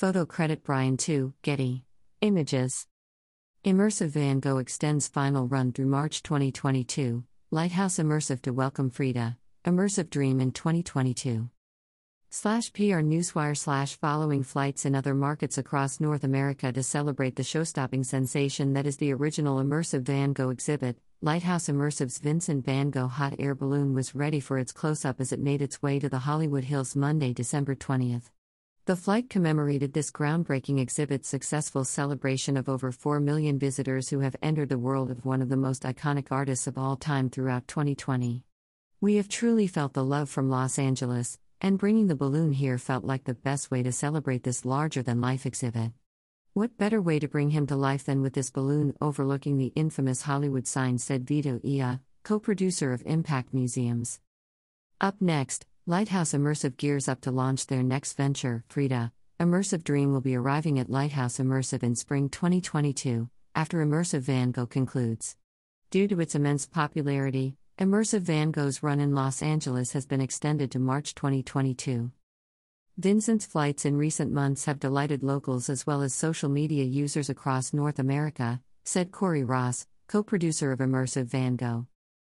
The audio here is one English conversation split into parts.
Photo credit Brian 2, Getty. Images. Immersive Van Gogh extends final run through March 2022. Lighthouse Immersive to welcome Frida. Immersive Dream in 2022. Slash PR Newswire slash following flights in other markets across North America to celebrate the show-stopping sensation that is the original immersive Van Gogh exhibit. Lighthouse Immersive's Vincent Van Gogh hot air balloon was ready for its close-up as it made its way to the Hollywood Hills Monday, December 20th. The flight commemorated this groundbreaking exhibit's successful celebration of over 4 million visitors who have entered the world of one of the most iconic artists of all time throughout 2020. We have truly felt the love from Los Angeles, and bringing the balloon here felt like the best way to celebrate this larger than life exhibit. What better way to bring him to life than with this balloon overlooking the infamous Hollywood sign, said Vito Ia, co producer of Impact Museums. Up next, Lighthouse Immersive gears up to launch their next venture, Frida. Immersive Dream will be arriving at Lighthouse Immersive in spring 2022, after Immersive Van Gogh concludes. Due to its immense popularity, Immersive Van Gogh's run in Los Angeles has been extended to March 2022. Vincent's flights in recent months have delighted locals as well as social media users across North America, said Corey Ross, co producer of Immersive Van Gogh.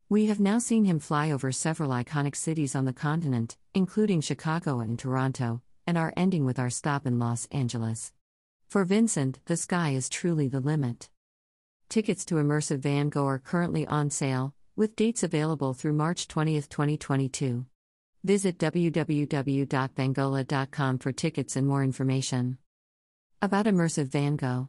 We have now seen him fly over several iconic cities on the continent, including Chicago and Toronto, and are ending with our stop in Los Angeles. For Vincent, the sky is truly the limit. Tickets to Immersive Van Gogh are currently on sale, with dates available through March 20, 2022. Visit www.vangoghla.com for tickets and more information. About Immersive Van Gogh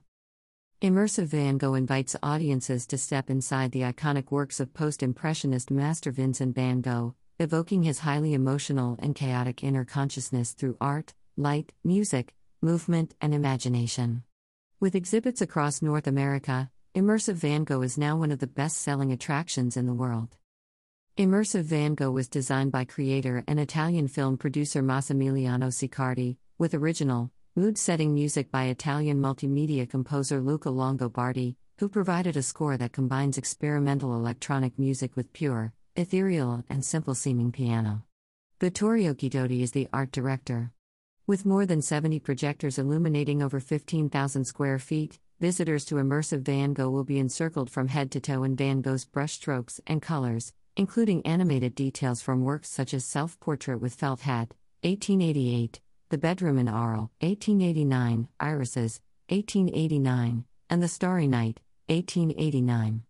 Immersive Van Gogh invites audiences to step inside the iconic works of post Impressionist master Vincent van Gogh, evoking his highly emotional and chaotic inner consciousness through art, light, music, movement, and imagination. With exhibits across North America, Immersive Van Gogh is now one of the best selling attractions in the world. Immersive Van Gogh was designed by creator and Italian film producer Massimiliano Siccardi, with original, mood setting music by Italian multimedia composer Luca Longobardi, who provided a score that combines experimental electronic music with pure, ethereal, and simple seeming piano. Vittorio Guidotti is the art director. With more than 70 projectors illuminating over 15,000 square feet, visitors to immersive Van Gogh will be encircled from head to toe in Van Gogh's brushstrokes and colors, including animated details from works such as Self Portrait with Felt Hat, 1888, The Bedroom in Arles, 1889, Irises, 1889, and The Starry Night, 1889.